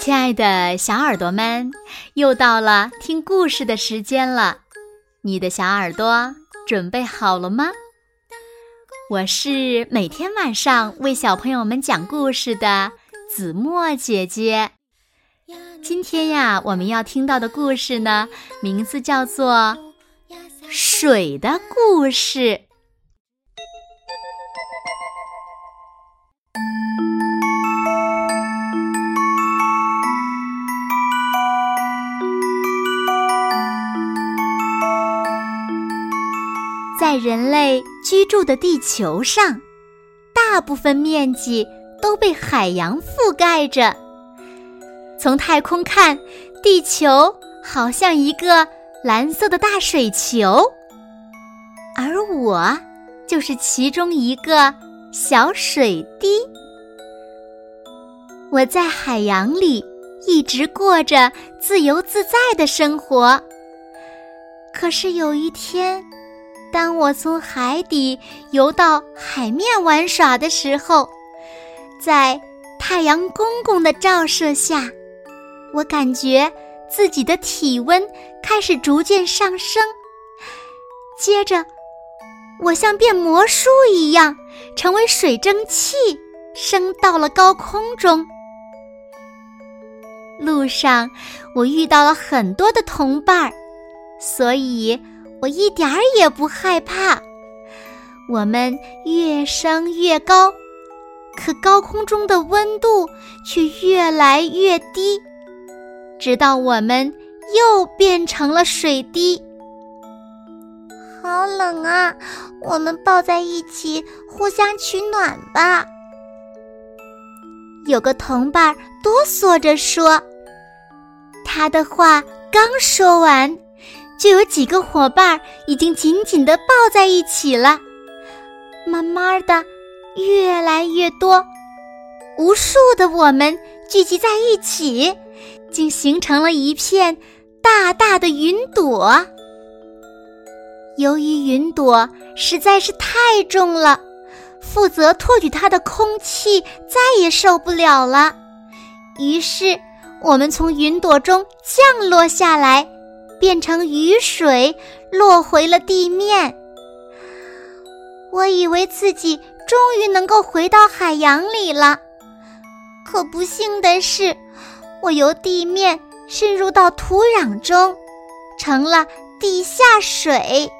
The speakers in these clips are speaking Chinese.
亲爱的小耳朵们，又到了听故事的时间了。你的小耳朵准备好了吗？我是每天晚上为小朋友们讲故事的子墨姐姐。今天呀，我们要听到的故事呢，名字叫做《水的故事》。在人类居住的地球上，大部分面积都被海洋覆盖着。从太空看，地球好像一个蓝色的大水球，而我就是其中一个小水滴。我在海洋里一直过着自由自在的生活。可是有一天，当我从海底游到海面玩耍的时候，在太阳公公的照射下，我感觉自己的体温开始逐渐上升。接着，我像变魔术一样，成为水蒸气，升到了高空中。路上，我遇到了很多的同伴儿，所以。我一点儿也不害怕，我们越升越高，可高空中的温度却越来越低，直到我们又变成了水滴。好冷啊！我们抱在一起，互相取暖吧。有个同伴哆嗦着说，他的话刚说完。就有几个伙伴已经紧紧地抱在一起了，慢慢的，越来越多，无数的我们聚集在一起，竟形成了一片大大的云朵。由于云朵实在是太重了，负责托举它的空气再也受不了了，于是我们从云朵中降落下来。变成雨水落回了地面。我以为自己终于能够回到海洋里了，可不幸的是，我由地面渗入到土壤中，成了地下水。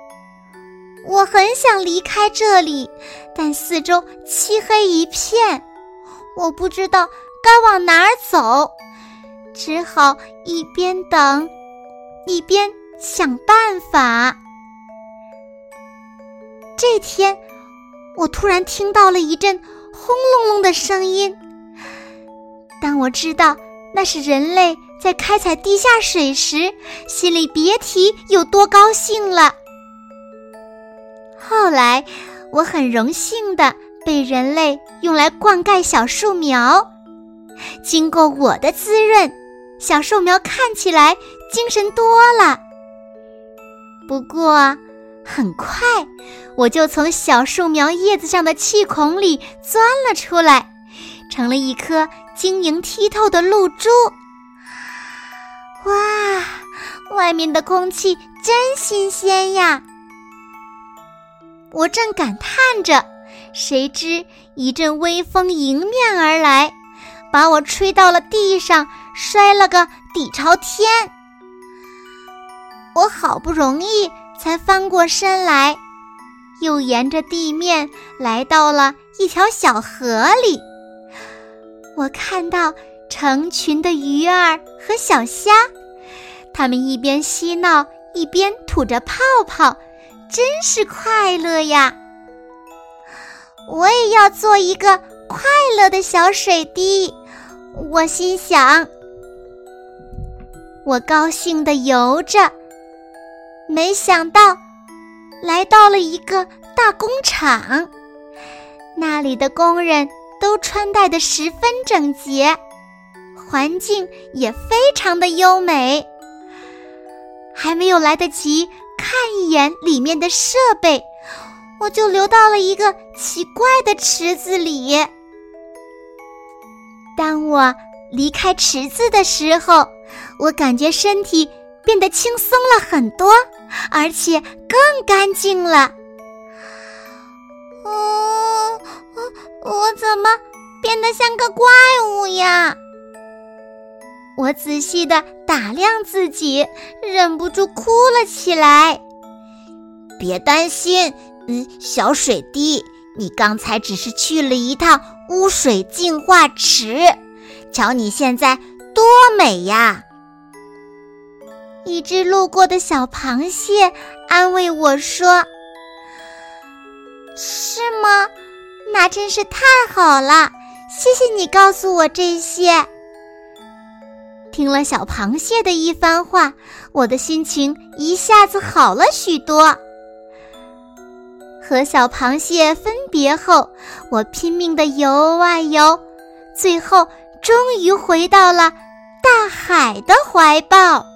我很想离开这里，但四周漆黑一片，我不知道该往哪儿走，只好一边等。一边想办法。这天，我突然听到了一阵轰隆隆的声音。当我知道那是人类在开采地下水时，心里别提有多高兴了。后来，我很荣幸的被人类用来灌溉小树苗。经过我的滋润，小树苗看起来。精神多了，不过很快我就从小树苗叶子上的气孔里钻了出来，成了一颗晶莹剔透的露珠。哇，外面的空气真新鲜呀！我正感叹着，谁知一阵微风迎面而来，把我吹到了地上，摔了个底朝天。我好不容易才翻过身来，又沿着地面来到了一条小河里。我看到成群的鱼儿和小虾，它们一边嬉闹一边吐着泡泡，真是快乐呀！我也要做一个快乐的小水滴，我心想。我高兴地游着。没想到，来到了一个大工厂，那里的工人都穿戴的十分整洁，环境也非常的优美。还没有来得及看一眼里面的设备，我就流到了一个奇怪的池子里。当我离开池子的时候，我感觉身体变得轻松了很多，而且更干净了。哦，我怎么变得像个怪物呀？我仔细的打量自己，忍不住哭了起来。别担心，嗯，小水滴，你刚才只是去了一趟污水净化池，瞧你现在多美呀！一只路过的小螃蟹安慰我说：“是吗？那真是太好了，谢谢你告诉我这些。”听了小螃蟹的一番话，我的心情一下子好了许多。和小螃蟹分别后，我拼命的游啊游，最后终于回到了大海的怀抱。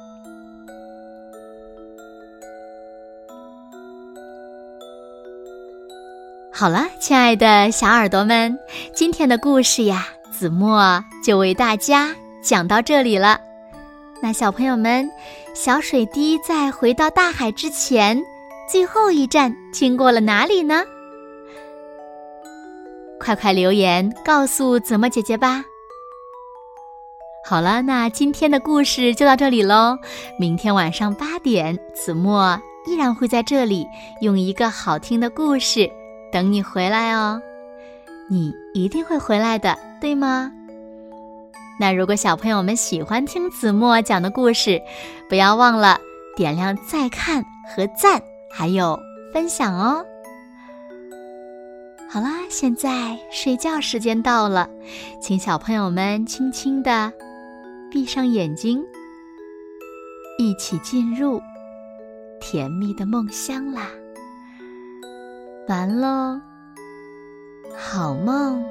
好了，亲爱的小耳朵们，今天的故事呀，子墨就为大家讲到这里了。那小朋友们，小水滴在回到大海之前。最后一站经过了哪里呢？快快留言告诉子墨姐姐吧。好了，那今天的故事就到这里喽。明天晚上八点，子墨依然会在这里用一个好听的故事等你回来哦。你一定会回来的，对吗？那如果小朋友们喜欢听子墨讲的故事，不要忘了点亮再看和赞。还有分享哦。好啦，现在睡觉时间到了，请小朋友们轻轻的闭上眼睛，一起进入甜蜜的梦乡啦。完喽，好梦。